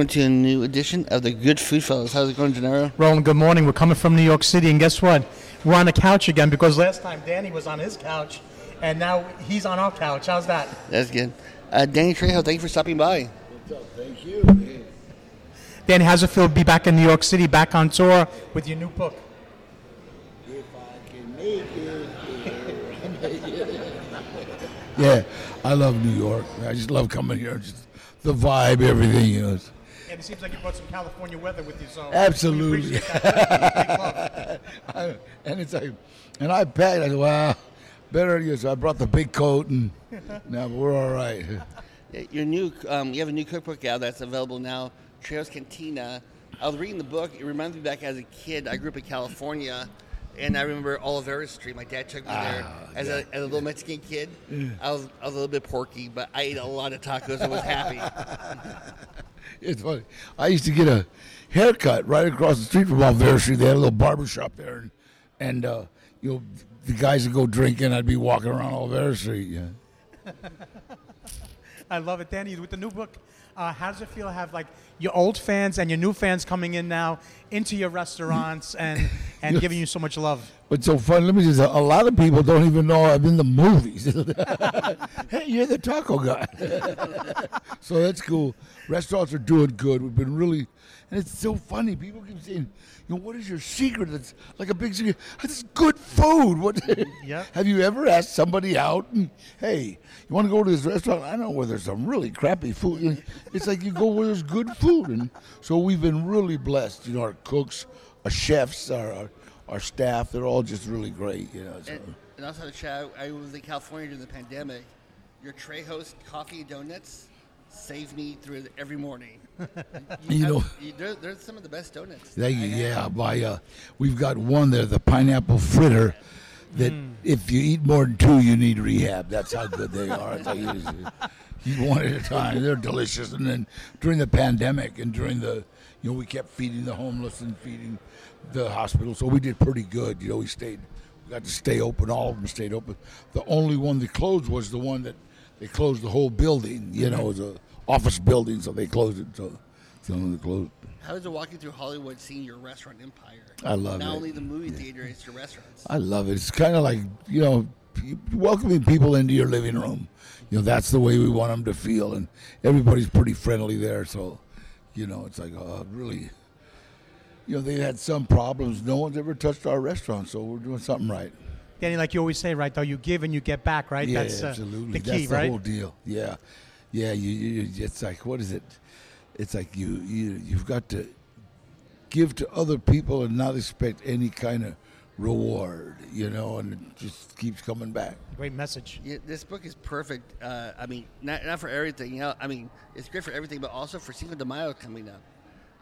welcome to a new edition of the Good Food Fellas. How's it going, Gennaro? Roland, good morning. We're coming from New York City, and guess what? We're on the couch again because last time Danny was on his couch, and now he's on our couch. How's that? That's good. Uh, Danny Trejo, thank you for stopping by. Thank you. Danny, how's it feel to be back in New York City, back on tour with your new book? If I can make it. yeah, I love New York. I just love coming here. Just the vibe, everything, you know. it's- And it seems like you brought some California weather with you, so Absolutely. appreciate that. Big love. I- and it's like, and I packed. I said, "Wow, better." You so I brought the big coat, and now we're all right. Your new, um, you have a new cookbook out that's available now, Trejo's Cantina. I was reading the book. It reminds me back as a kid. I grew up in California, and I remember Olivera Street. My dad took me there as, a, as a little Mexican kid. I was I was a little bit porky, but I ate a lot of tacos and was happy. It's funny. I used to get a haircut right across the street from Olvera Street. They had a little barber shop there, and, and uh, you know, the guys would go drinking. I'd be walking around Olvera Street. Yeah. I love it, Danny. With the new book, uh, how does it feel to have like your old fans and your new fans coming in now into your restaurants and and giving you so much love? What's so fun? Let me just. A lot of people don't even know I'm in the movies. hey, you're the taco guy. so that's cool. Restaurants are doing good. We've been really, and it's so funny. People keep saying, you know, what is your secret? It's like a big secret. It's good food. What? Yep. Have you ever asked somebody out? And, hey, you want to go to this restaurant? I know where there's some really crappy food. It's like you go where there's good food, and so we've been really blessed. You know, our cooks, our chefs, our our, our staff. They're all just really great. You know. So. And, and also to chat, I was in California during the pandemic. Your Trejo's coffee and donuts saved me through every morning. You know- you, they're, they're some of the best donuts. Thank I you. Yeah, by uh, we've got one there, the pineapple fritter. That if you eat more than two, you need rehab. That's how good they are. I tell you, one at a time. They're delicious. And then during the pandemic and during the, you know, we kept feeding the homeless and feeding the hospital, so we did pretty good. You know, we stayed, we got to stay open. All of them stayed open. The only one that closed was the one that they closed the whole building. You know, it was a office building, so they closed it. So, so they closed. How is it walking through Hollywood seeing your restaurant empire? I love Not it. Not only the movie theater, it's your restaurants. I love it. It's kind of like you know, welcoming people into your living room. You know, that's the way we want them to feel, and everybody's pretty friendly there. So, you know, it's like uh, really, you know, they had some problems. No one's ever touched our restaurant, so we're doing something right. Danny, like you always say, right? Though you give and you get back, right? Yeah, That's uh, absolutely. the key, That's the right? whole deal. Yeah, yeah. You, you, it's like what is it? It's like you, you, you've got to give to other people and not expect any kind of reward, you know, and it just keeps coming back. Great message. Yeah, this book is perfect. Uh, I mean, not, not for everything. You know, I mean, it's great for everything, but also for Cinco de Mayo coming up.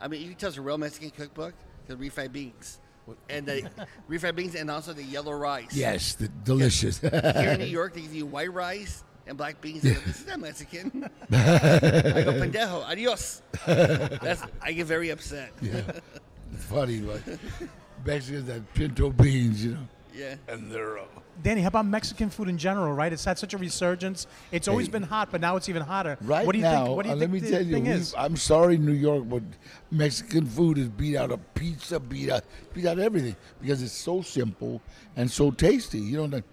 I mean, you can tell it's a real Mexican cookbook. The refried beans, and the refried beans, and also the yellow rice. Yes, the, delicious. Here in New York, they give you white rice and black beans. I go, this is not Mexican. I go, pendejo, adios. That's, I get very upset. yeah, it's funny, but Mexicans that pinto beans, you know, Yeah. and they're. Uh, Danny, how about Mexican food in general, right? It's had such a resurgence. It's always Hey. been hot, but now it's even hotter. Right what do you now, think? What do you uh, think let me tell you, we- is? I'm sorry, New York, but Mexican food is beat out of pizza, beat out, beat out everything because it's so simple and so tasty. You know, the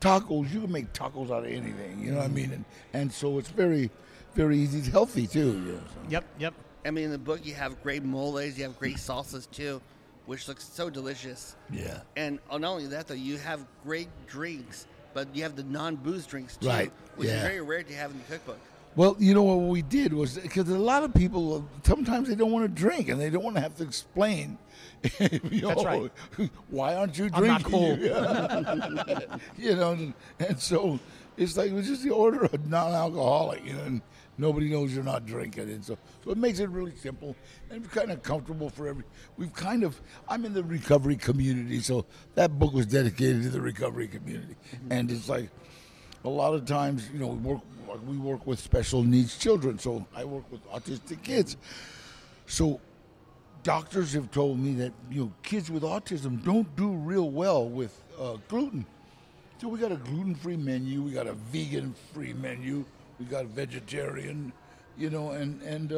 tacos, you can make tacos out of anything. You know what I mean? And, and so it's very, very easy. It's healthy too. You know, so. Yep, yep. I mean, in the book, you have great moles, you have great salsas too, which looks so delicious. Yeah. And not only that, though, you have great drinks, but you have the non-booze drinks too, Right, which is very rare to have in the cookbook. Well, you know what we did was because a lot of people sometimes they don't want to drink and they don't want to have to explain. you know, That's right. Why aren't you I'm not drinking? you know, and, and so it's like it's just the order of non-alcoholic, you know, and nobody knows you're not drinking, and so so it makes it really simple and kind of comfortable for every. We've kind of I'm in the recovery community, so that book was dedicated to the recovery community, and it's like a lot of times, you know, we work we work with special needs children. So I work with autistic kids. So doctors have told me that you know kids with autism don't do real well with uh, gluten. So we got a gluten-free menu, we got a vegan-free menu, we got a vegetarian, you know, and and uh,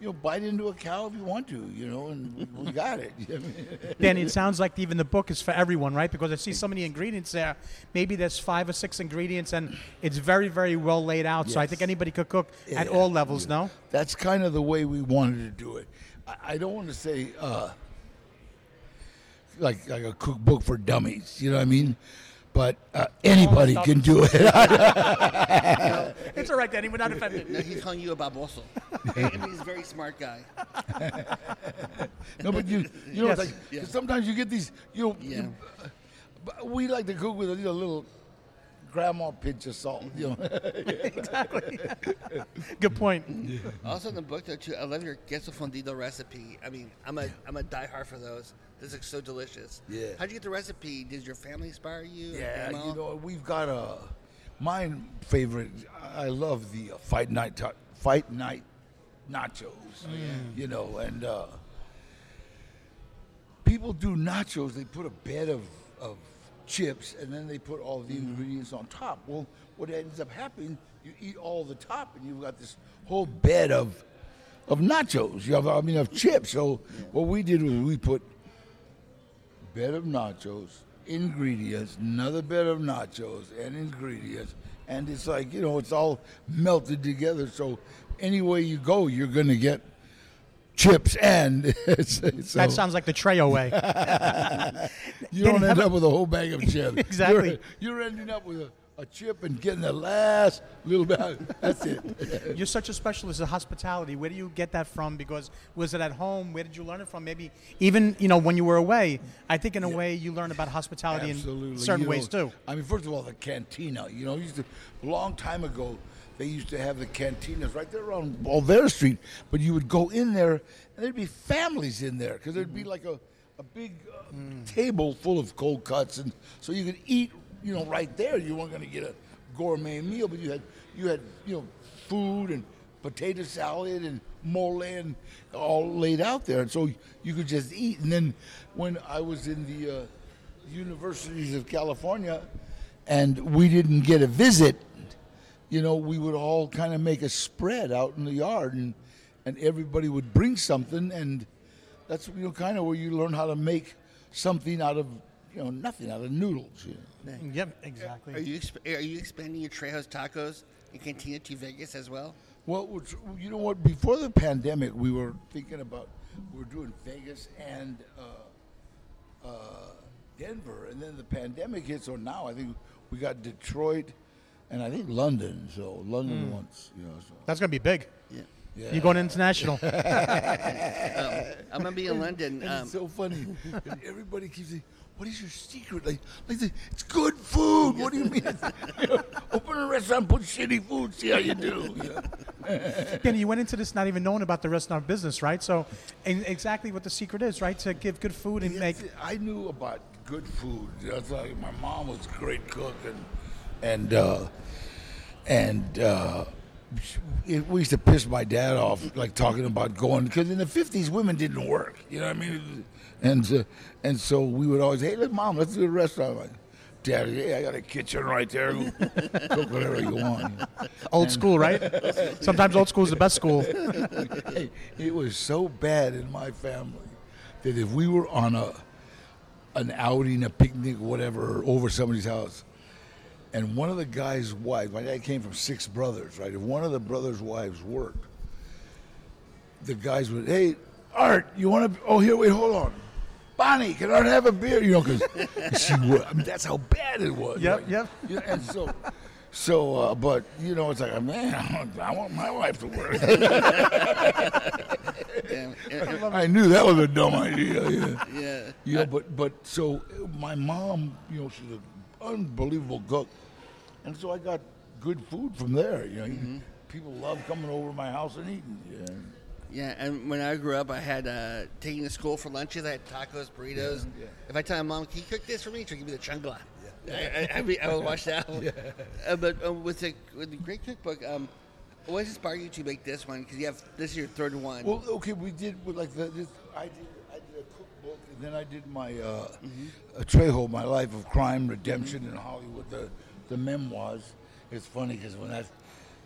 you know, bite into a cow if you want to, you know, and we, we got it. You know what I mean? Danny, it sounds like even the book is for everyone, right? Because I see so many ingredients there. Maybe there's five or six ingredients, and it's very, very well laid out. So I think anybody could cook at Yeah, all levels. No. That's kind of the way we wanted to do it. I, I don't want to say uh, like like a cookbook for dummies. You know what I mean? But uh, anybody stop. can do it. It's all right, Danny. We're not offended. No, he's calling you a baboso. I he's a very smart guy. no, but you you know, Yes. like Yeah. sometimes you get these. You know, Yeah. you- uh, we like to cook with a little, little grandma pinch of salt. You know, exactly. Good point. Also in the book, though, too, I love your queso fundido recipe. I mean, I'm a I'm a diehard for those. This looks so delicious. Yeah. How'd you get the recipe? Did your family inspire you? Yeah, you know, we've got a mine favorite. I love the uh, fight night ta- fight night nachos. You know, and uh, people do nachos. They put a bed of of chips and then they put all the mm-hmm. ingredients on top. Well, what ends up happening, you eat all the top and you've got this whole bed of of nachos. You have, I mean, of chips. So what we did was we put bed of nachos, ingredients, another bed of nachos and ingredients, and it's like you know it's all melted together. So anyway you go, you're gonna get chips and so That sounds like the Trejo way. you don't end up with a whole bag of chips. Exactly. You're, you're ending up with a, a chip and getting the last little bit. That's it. You're such a specialist in hospitality. Where do you get that from? Because was it at home? Where did you learn it from? Maybe even you know when you were away. I think in a way you learn about hospitality Absolutely. in certain You know, ways too. I mean, first of all, the cantina. You know, used to a long time ago. They used to have the cantinas right there on Olvera Street, but you would go in there, and there'd be families in there because there'd be like a, a big uh, table full of cold cuts, and so you could eat, you know, right there. You weren't going to get a gourmet meal, but you had you had you know food and potato salad and mole and all laid out there, and so you could just eat. And then when I was in the uh, universities of California, and we didn't get a visit, you know, we would all kind of make a spread out in the yard, and and everybody would bring something, and that's you know kind of where you learn how to make something out of you know nothing out of noodles. You know. Yep, exactly. Are you are you expanding your Trejo's Tacos and Cantina to Vegas as well? Well, you know what? Before the pandemic, we were thinking about we were doing Vegas and uh, uh, Denver, and then the pandemic hit. So now I think we got Detroit, and I think London. So London once. you know. So That's gonna be big. Yeah. yeah. You're going international. I'm gonna be in London. Um, it's so funny. everybody keeps saying, "What is your secret?" Like, like the, it's good food. What do you mean? You know, open a restaurant, put shitty food, see how you do. You know? Danny, you went into this not even knowing about the restaurant business, right? So, and exactly what the secret is, right? To give good food and make. Yes, I knew about good food. That's like my mom was a great cook, and and uh, and uh, it, we used to piss my dad off, like talking about going because in the fifties women didn't work. You know what I mean? And uh, and so we would always, hey, look, mom, let's do a restaurant. Like, Dad, hey, I got a kitchen right there. Cook whatever you want. Old school, right? Sometimes old school is the best school. Hey, it was so bad in my family that if we were on a an outing, a picnic, whatever, over somebody's house, and one of the guys' wives, my dad came from six brothers, right? If one of the brothers' wives worked, the guys would, hey, Art, you want to? Oh, here, wait, hold on. Bonnie, can Art have a beer? You know, because she would. I mean, that's how bad it was. Yep, right? yep. Know, and so, so, uh, but you know, it's like, man, I want my wife to work. I knew that was a dumb idea. Yeah. yeah. Yeah, but but so my mom, you know, she's an unbelievable cook, and so I got good food from there. You know, people love coming over to my house and eating. Yeah. Yeah, and when I grew up, I had uh, taking to school for lunches. I had tacos, burritos. Yeah. If I tell my mom, "Can you cook this for me?" She'll give me the chungla. I, I, I, be, I would watch that. Uh, but uh, with the with the great cookbook, um, what inspired you to make this one? Because you have this is your third one. Well, okay, we did like the, this. I did I did a cookbook, and then I did my uh, a Trejo, my life of crime, redemption in Hollywood, the the memoirs. It's funny because when I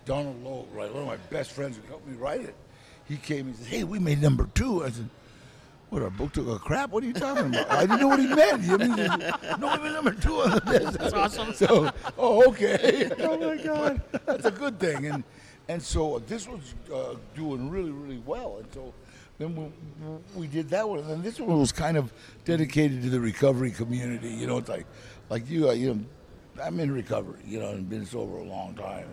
Donal Logue, right, one of my best friends who helped me write it, he came and said, "Hey, we made number two. I said. What our book took a crap? What are you talking about? I didn't know what he meant. You mean, no, we made number two on the list. That's awesome. So, oh, okay. oh my God, that's a good thing. And and so this was uh, doing really, really well. And so then we, we did that one, and this one was kind of dedicated to the recovery community. You know, it's like like you, uh, you know, I'm in recovery. You know, and been sober a long time,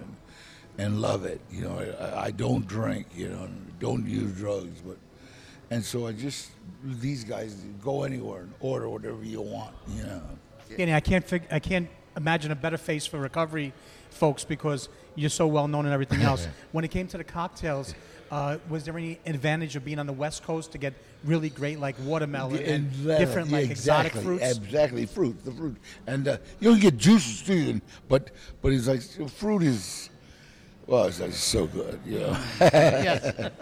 and and love it. You know, I, I don't drink. You know, don't use drugs, but and so I just these guys go anywhere and order whatever you want. You know. Danny, I can't I can't imagine a better face for recovery folks because you're so well known and everything else. when it came to the cocktails, uh, was there any advantage of being on the West Coast to get really great like watermelon and that- different yeah, like exotic exactly, fruits? Exactly, fruit, the fruit, and uh, you don't get juices too. But but it's like fruit is, well, it's like so good. You know. yes.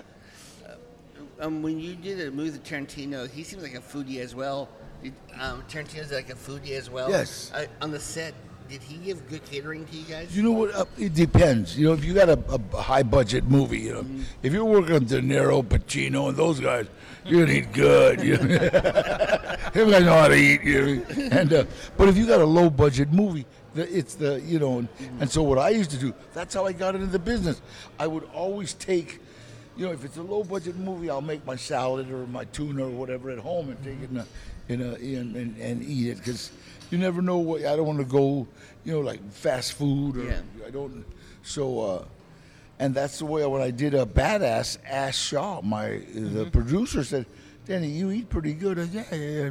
Um, when you did a movie with Tarantino, he seems like a foodie as well. Did, um, Tarantino's like a foodie as well. Yes. Uh, on the set, did he give good catering to you guys? You know what? Uh, it depends. You know, if you got a, a high budget movie, you know, if you're working with De Niro, Pacino, and those guys, you're gonna eat good. You know? Guys know how to eat. You know? And uh, but if you got a low budget movie, the, it's the you know, and, and so what I used to do. That's how I got into the business. I would always take. You know, if it's a low budget movie, I'll make my salad or my tuna or whatever at home and take it in a, in a in, and, and eat it because you never know what I don't want to go, you know, like fast food or Yeah. I don't. So, uh, and that's the way when I did a badass. ass Shaw, my the producer said, "Danny, you eat pretty good." I said, yeah, yeah, yeah.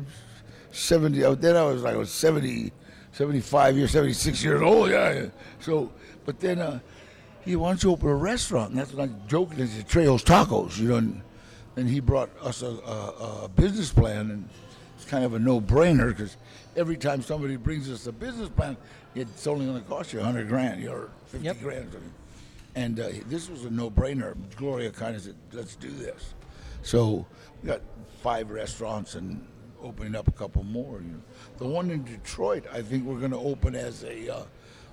Seventy. uh, Then I was like I was 70, 75 years, seventy six years old. Yeah, yeah. So, but then uh, he wants to open a restaurant, and that's when I joking. It's Trejo's Tacos, you know. And, and he brought us a, a, a business plan, and kind of a no-brainer because every time somebody brings us a business plan, it's only going to cost you a hundred grand or fifty Yep. grand. And uh, this was a no-brainer. Gloria kind of said, "Let's do this." So we got five restaurants and opening up a couple more. You know. The one in Detroit, I think we're going to open as a uh,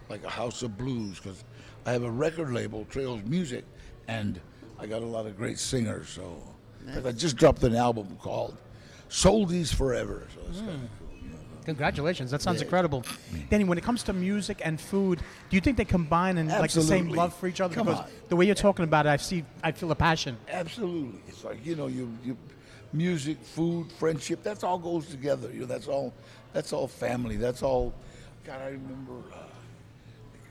like a house of blues because I have a record label, Trejo's Music, and I got a lot of great singers. So 'cause I just dropped an album called "Soldies Forever." So it's kinda cool, you know. Congratulations. That sounds Yeah. incredible. Danny, when it comes to music and food, do you think they combine and like the same love for each other? Come because on. the way you're talking about it, I see, I feel a passion. Absolutely. It's like you know, you, you music, food, friendship. That's all goes together. You know, that's all. That's all family. That's all. God, I remember uh,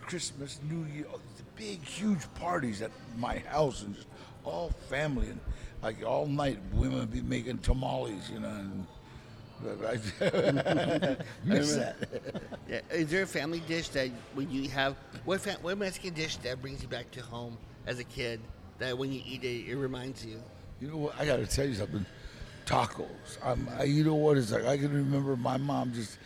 Christmas, New Year, the big, huge parties at my house, and just all family, and like all night, women would be making tamales. You know, and I miss that. Yeah. Is there a family dish that when you have what fa- what Mexican dish that brings you back to home as a kid that when you eat it it reminds you? You know what? I got to tell you something. Tacos. I'm, I, you know what? It's like I can remember my mom just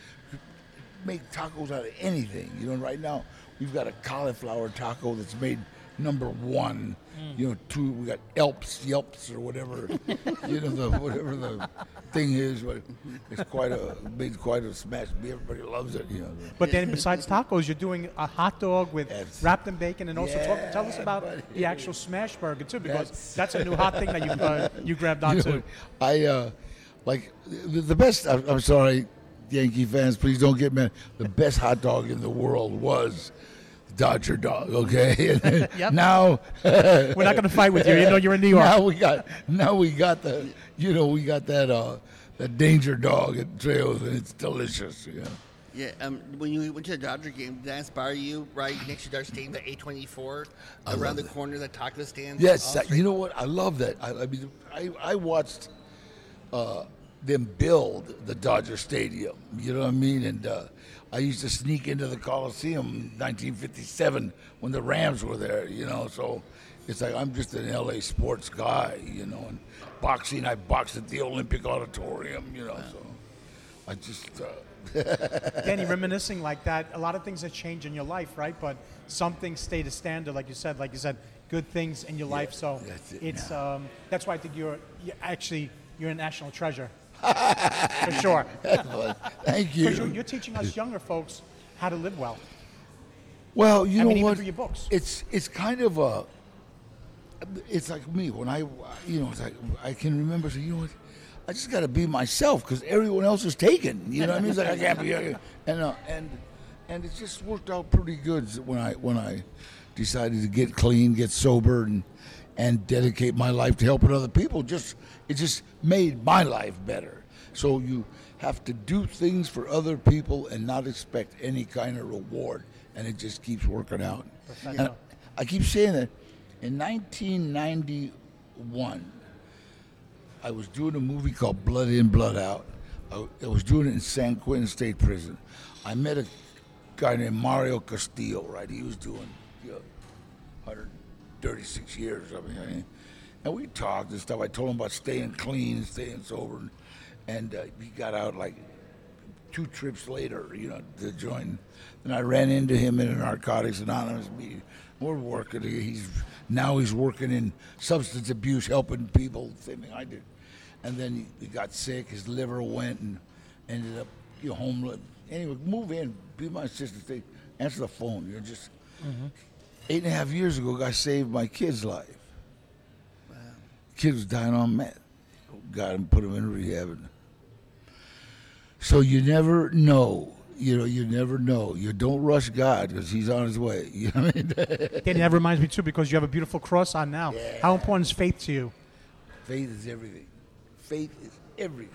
make tacos out of anything. You know, right now we've got a cauliflower taco that's made number one. You know, two. We got Elps, Yelps, or whatever. you know, the whatever the thing is. But it's quite a made quite a smash. Everybody loves it. You know. But then besides tacos, you're doing a hot dog with Yes. wrapped in bacon, and also talk, tell us about buddy. the actual smash burger too, because That's- that's, a new hot thing that you uh, you grabbed You onto. know, I uh, like the, the best. I'm, I'm sorry, Yankee fans, please don't get mad. The best hot dog in the world was Dodger dog. Okay, Yep. now We're not going to fight with you. You know you're in New York. now we got now we got the you know we got that uh that danger dog at Trejo's and it's delicious. You know. Yeah. Um, when you went to the Dodger game, did that inspire you? Right next to Dodger Stadium, the A24 around the corner, the taco stand. Yes, that- you know what? I love that. I, I mean, I, I watched uh, them build the Dodger Stadium. You know what I mean? And uh, I used to sneak into the Coliseum in 1957 when the Rams were there. You know, so it's like I'm just an LA sports guy. You know, and boxing, I boxed at the Olympic Auditorium. You know, so I just. Uh, Danny, reminiscing like that, a lot of things have changed in your life, right? But some things stay the standard, like you said. Like you said, good things in your life. So that's it, it's um, that's why I think you're, you're actually you're a national treasure for sure. thank Because you're, you. you're teaching us younger folks how to live well. Well, you I know mean, what? through your books. It's it's kind of a it's like me when I, you know, it's like I can remember saying, you know what, I just got to be myself because everyone else is taken. You know what I mean? It's like I can't be and uh, and and it just worked out pretty good when I when I decided to get clean, get sober, and and dedicate my life to helping other people. Just it just made my life better. So you have to do things for other people and not expect any kind of reward, and it just keeps working out. And I keep saying that. In 1991, I was doing a movie called Blood In, Blood Out. I, was doing it in San Quentin State Prison. I met a guy named Mario Castillo, right? He was doing you know, 136 years, I mean, and we talked and stuff. I told him about staying clean and staying sober, and, and uh, he got out like two trips later, you know, to join. And I ran into him in a Narcotics Anonymous meeting. We're working. He's now he's working in substance abuse, helping people. Same thing I did. And then he, he got sick. His liver went and ended up you know, homeless. Anyway, move in. Be my assistant. Stay, answer the phone. You're just eight and a half years ago. Guy saved my kid's life. Kid was dying on meth. Got him, put him in rehab. So you never know. You know, you never know. You don't rush God because He's on His way. You know what I mean? Danny, that reminds me too because you have a beautiful cross on now. How important is faith to you? faith is everything. Faith is everything.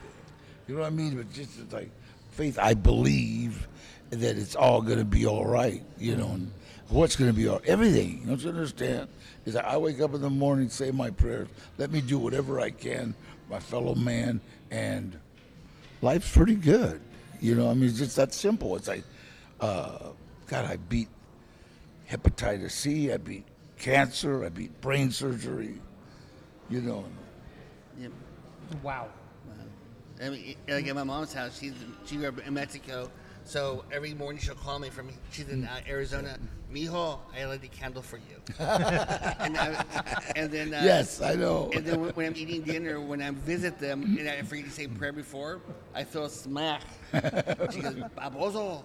You know what I mean? But just it's like faith, I believe that it's all going to be all right. You know, and what's going to be all everything. You know what you understand? Is that I wake up in the morning, say my prayers. Let me do whatever I can, my fellow man, and life's pretty good. You know, I mean, it's just that simple. It's like, uh, God, I beat hepatitis C, I beat cancer, I beat brain surgery. You know, Yep. Wow. I mean, like at my mom's house, she's she grew up in Mexico. So every morning she'll call me from she's in uh, Arizona. Mijo, I lit the candle for you. and, I, and then uh, yes, I know. And then when, when I'm eating dinner, when I visit them, and I forget to say prayer before, I throw a smack. She goes, Baboso,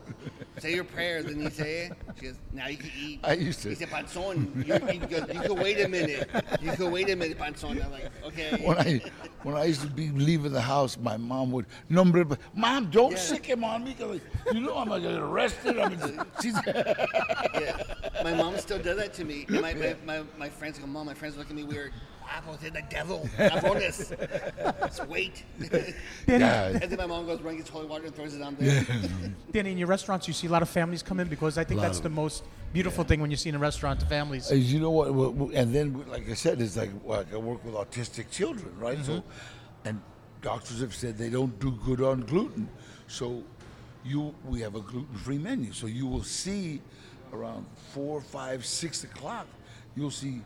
say your prayer. Then you say it. She goes, now you can eat. I used to- He said, Panzon, you, you, goes, you can wait a minute. You can wait a minute, Panzon. I'm like, okay. when I when I used to be leaving the house, my mom would number. Mom, don't Yeah. sick him on me because you know I'm gonna get arrested. I mean, she's Yeah. My mom still does that to me. And my, my, my, my friends go, Mom, my friends look at me weird. Apple, they're the devil. Cabrones. Just wait. Danny, Yeah. and then my mom goes, run, gets holy water, and throws it on there. Danny, in your restaurants, you see a lot of families come in because I think Lot that's of- the most beautiful thing when you see in a restaurant, the families. As you know what, what- what- and then like I said, it's like, like I work with autistic children, right? So, mm-hmm. and doctors have said they don't do good on gluten. So, you we have a gluten-free menu. So you will see around four, five, six o'clock, you'll see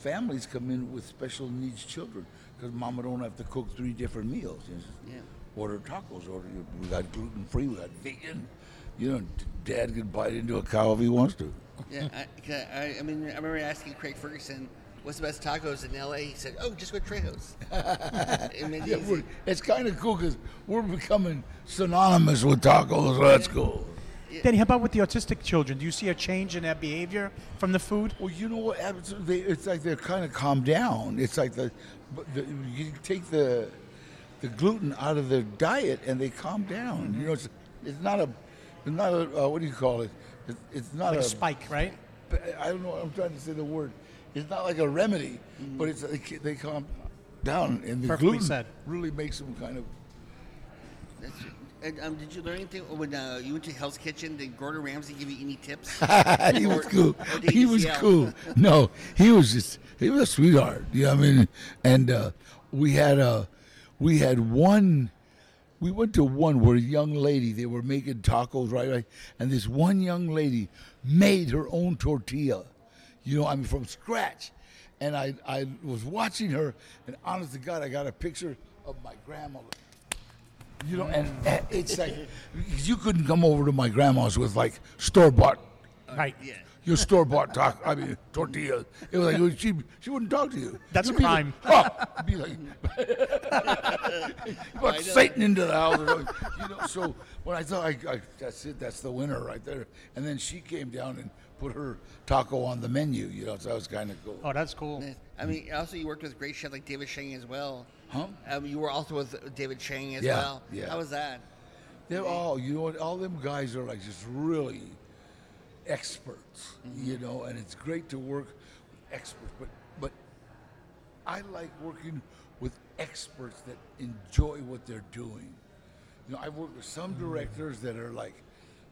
families come in with special needs children because mama don't have to cook three different meals. You just Yeah. Order tacos. Order. We got gluten-free. We got vegan. You know, dad can bite into a cow if he wants to. Yeah, I, I, I mean, I remember asking Craig Ferguson, "What's the best tacos in L.A.?" He said, "Oh, just go Trejo's." it Yeah, it's kind of cool because we're becoming synonymous with tacos. That's cool. Danny, how about with the autistic children? Do you see a change in their behavior from the food? Well, you know what it's like they're kind of calmed down. It's like the, the you take the the gluten out of their diet and they calm down. You know, it's, it's not a it's not a uh, what do you call it? It's, it's not Like a a spike, right? I don't know. I'm trying to say the word. It's not like a remedy, but it's they, they calm down, and the Perfectly gluten said. really makes them kind of and, um, did you learn anything when uh, you went to Hell's Kitchen? Did Gordon Ramsay give you any tips? he was cool. He was cool. No, he was just he was a sweetheart. You know what I mean? And uh, we had a we had one. We went to one where a young lady they were making tacos right, right, and this one young lady made her own tortilla. You know, I mean from scratch. And I I was watching her, and honest to God, I got a picture of my grandmother. You know, and uh, it's like you couldn't come over to my grandma's with like store bought Right. Yeah. your store bought taco, I mean tortillas. It was like she she wouldn't talk to you. That's You'd be crime. Like, oh, be like, you brought Satan into the house. or. You know, so when I thought I, I, that's it, that's the winner right there. And then she came down and put her taco on the menu. You know, so that was kind of cool. Oh, that's cool. I mean, also you worked with great chefs like David Chang as well. Huh? Um, you were also with David Chang as Yeah, well. yeah. How was that? They're all, you know all them guys are like just really experts, mm-hmm. you know, and it's great to work with experts, but, but I like working with experts that enjoy what they're doing. You know, I've worked with some mm-hmm. directors that are like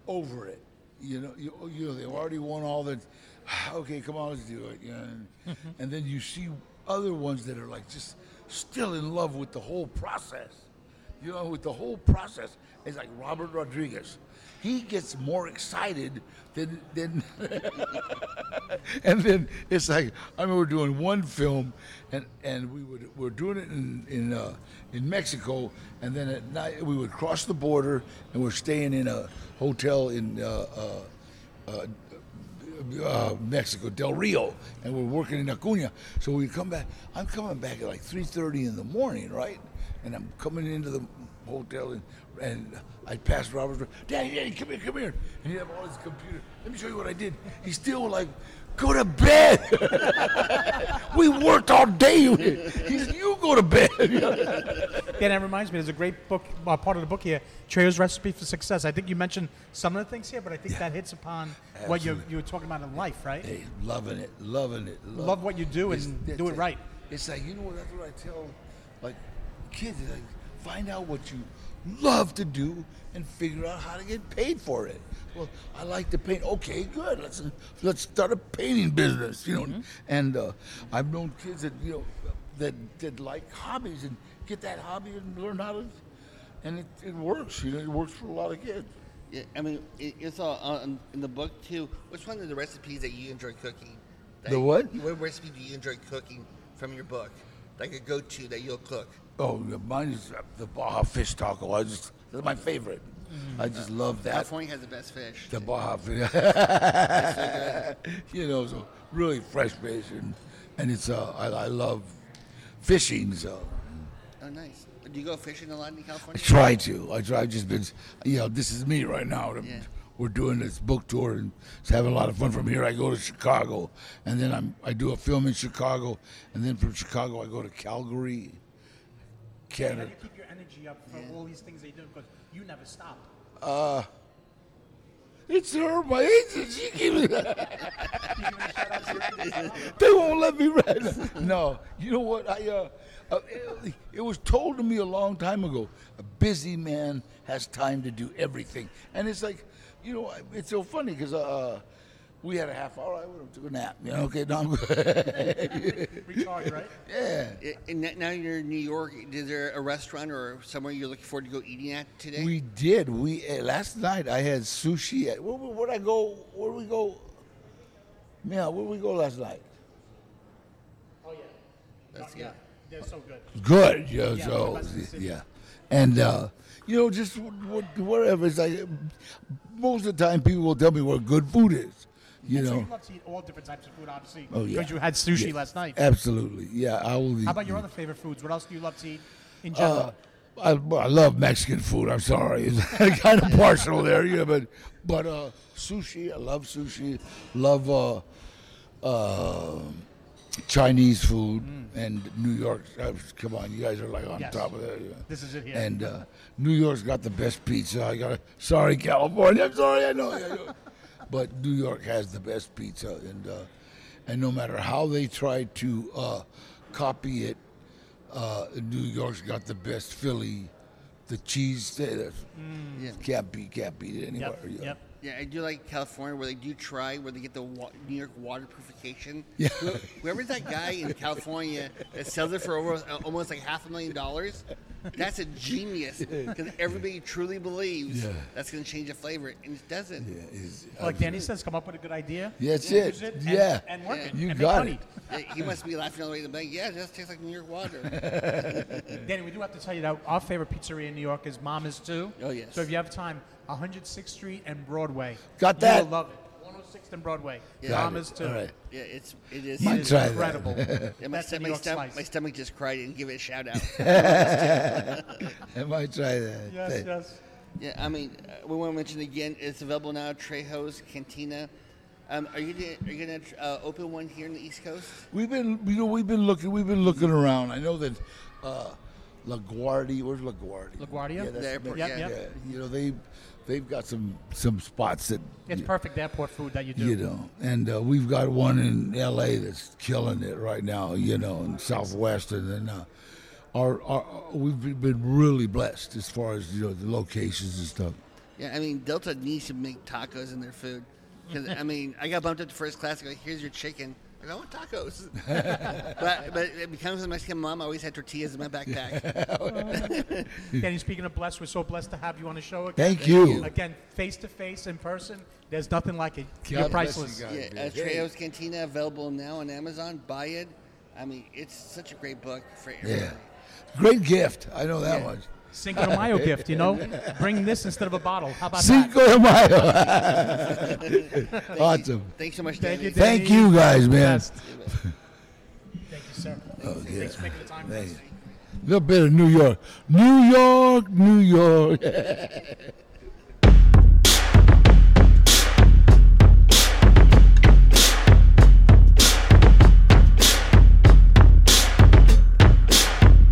over it. You know, you, oh, you know, they've already won all the. Okay, come on, let's do it. You know, and, mm-hmm. and then you see other ones that are like just still in love with the whole process. You know, with the whole process. It's like Robert Rodriguez. He gets more excited than than and then it's like I remember doing one film, and and we would we're doing it in in uh, in Mexico, and then at night we would cross the border, and we're staying in a hotel in. Uh, uh, uh, Mexico, Del Rio, and we're working in Acuna. So we come back. I'm coming back at like 3:30 in the morning, right? And I'm coming into the hotel, and, and I passed Robert. Daddy, Daddy, come here, come here. And he had all his computer. Let me show you what I did. He's still like, go to bed. we worked all day. He said, you go to bed. Yeah, that reminds me. There's a great book, uh, part of the book here, Trejo's Recipe for Success. I think you mentioned some of the things here, but I think that hits upon what you Absolutely. you were talking about in life, right? hey, loving it, loving it. Love what you do and do it right. It's like you know what? That's what I tell like kids. It's like find out what you love to do and figure out how to get paid for it. Well, I like to paint. Okay, good. Let's let's start a painting business. You know, Mm-hmm. and uh, I've known kids that you know that that like hobbies and get that hobby and learn how to, and it, it works. You know, it works for a lot of kids. Yeah, I mean, it, it's all on, in the book too. Which one of the recipes that you enjoy cooking? The what? What recipe do you enjoy cooking from your book? Like a go-to that you'll cook. Oh, mine is uh, the Baja fish taco. I just that's my favorite. I just love that. California has the best fish. The Baja fish. you know, so really fresh fish, and, and it's uh, I, I love fishing. So Oh, nice. Do you go fishing a lot in California? I try to. I try. I've just been, you know, this is me right now. Yeah. We're doing this book tour and it's having a lot of fun. From here, I go to Chicago, and then I'm I do a film in Chicago, and then from Chicago I go to Calgary, How Canada. Do you keep energy up for all these things they do? Because you never stop. Uh, it's her, my agent. She keeps They won't let me rent. No, you know what? I uh, uh, it, it was told to me a long time ago. A busy man has time to do everything, and it's like, you know, it's so funny because uh, we had a half hour. I would have took a nap. You know, okay, no, I'm good. Recharge, right? yeah. And now you're in New York. Is there a restaurant or somewhere you're looking forward to go eating at today? We did. We uh, last night I had sushi. At, where, where, where'd I go? Where we go? Yeah, where we go last night? Oh yeah. That's yeah. good. They're so good. good. Yeah, Yeah, so yeah, and uh, you know, just wh- wh- wherever it's like, most of the time people will tell me where good food is. You And so know, you love to eat all different types of food, obviously. Oh, yeah. Because you had sushi Yeah. last night. absolutely. Yeah, I will. Eat, How about your other favorite foods? What else do you love to eat in general? Uh, I, I love Mexican food. I'm sorry, it's kind of partial there, know, but but uh, sushi. I love sushi. Love uh, uh, Chinese food and New York. Uh, come on, you guys are like on Yes. top of that. yeah. this is it here. And uh, New York's got the best pizza. I got sorry California. I'm sorry. I know. I know. but New York has the best pizza, and uh, and no matter how they try to uh, copy it, uh, New York's got the best Philly. The cheese, eh, that's- Yeah. can't beat, can't beat it anywhere. yep. yeah. Yep. Yeah, I do like California where they do try where they get the wa- New York water purification. Yeah. Who- Whoever's that guy in California that sells it for over, uh, almost like half a million dollars, that's a genius because everybody truly believes Yeah. that's going to change the flavor, and it doesn't. Yeah, it's- Like Danny says, come up with a good idea. Yeah, that's use it. and- Yeah. And work it. You and got make it. money. Yeah, He must be laughing all the way to the bank. Yeah, it just tastes like New York water. Danny, we do have to tell you that our favorite pizzeria in New York is Mama's too. Oh, yes. So if you have time, 106th Street and Broadway. Got You that. will love it. 106th and Broadway. Got Mama's it. too. All right. Yeah, it's it is. Might It is try that. incredible. Yeah, my, That's sto- New my, York stom- slice. my stomach just cried and give it a shout out. I might try that. Yes, Thank- yes. Yeah, I mean, uh, we want to mention again, it's available now Trejo's Cantina. Um, are you gonna, are you gonna uh, open one here in the East Coast? We've been, you know, we've been looking, we've been looking around. I know that uh, LaGuardia, where's LaGuardia? LaGuardia? Yeah, that's The airport, name. yeah. Yep, yeah. You know, they, they've got some some spots that, It's perfect airport food that you do. you know, and uh, we've got one in L.A. that's killing it right now. You know, in Southwestern, and uh, our, our we've been really blessed as far as you know the locations and stuff. Yeah, I mean Delta needs to make tacos in their food. 'Cause, I mean, I got bumped up to first class. I go, here's your chicken. I go, I want tacos. but but it becomes a Mexican mom. I always had tortillas in my backpack. Danny, speaking of blessed, we're so blessed to have you on the show again. Thank you. Again, face to face, in person, there's nothing like it. You're priceless. you guys. yeah, uh, Trejo's Cantina available now on Amazon. Buy it. I mean, it's such a great book for everybody. Yeah, great gift. I know that Yeah. much. Cinco de Mayo gift, you know? Bring this instead of a bottle. How about Cinco de Mayo. awesome. Thanks so much, Thank Danny. you, Thank you guys, man. Best. Thank you, sir. Oh, Thanks for making the time for Thank us. you. little bit of New York. New York, New York.